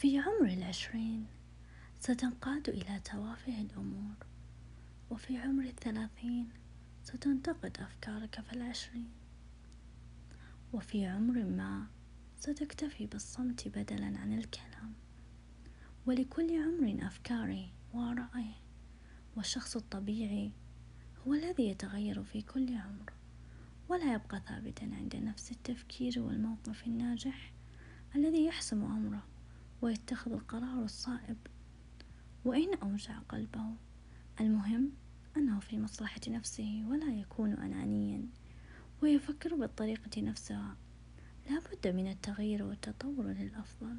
في عمر العشرين ستنقاد إلى توافه الأمور وفي عمر الثلاثين ستنتقد أفكارك في العشرين وفي عمر ما ستكتفي بالصمت بدلا عن الكلام. ولكل عمر أفكاره وآرائه والشخص الطبيعي هو الذي يتغير في كل عمر ولا يبقى ثابتا عند نفس التفكير والموقف الناجح الذي يحسم أمره. ويتخذ القرار الصائب. وإن أوجع قلبه. المهم أنه في مصلحة نفسه ولا يكون أنانيا. ويفكر بالطريقة نفسها. لا بد من التغيير والتطور للأفضل.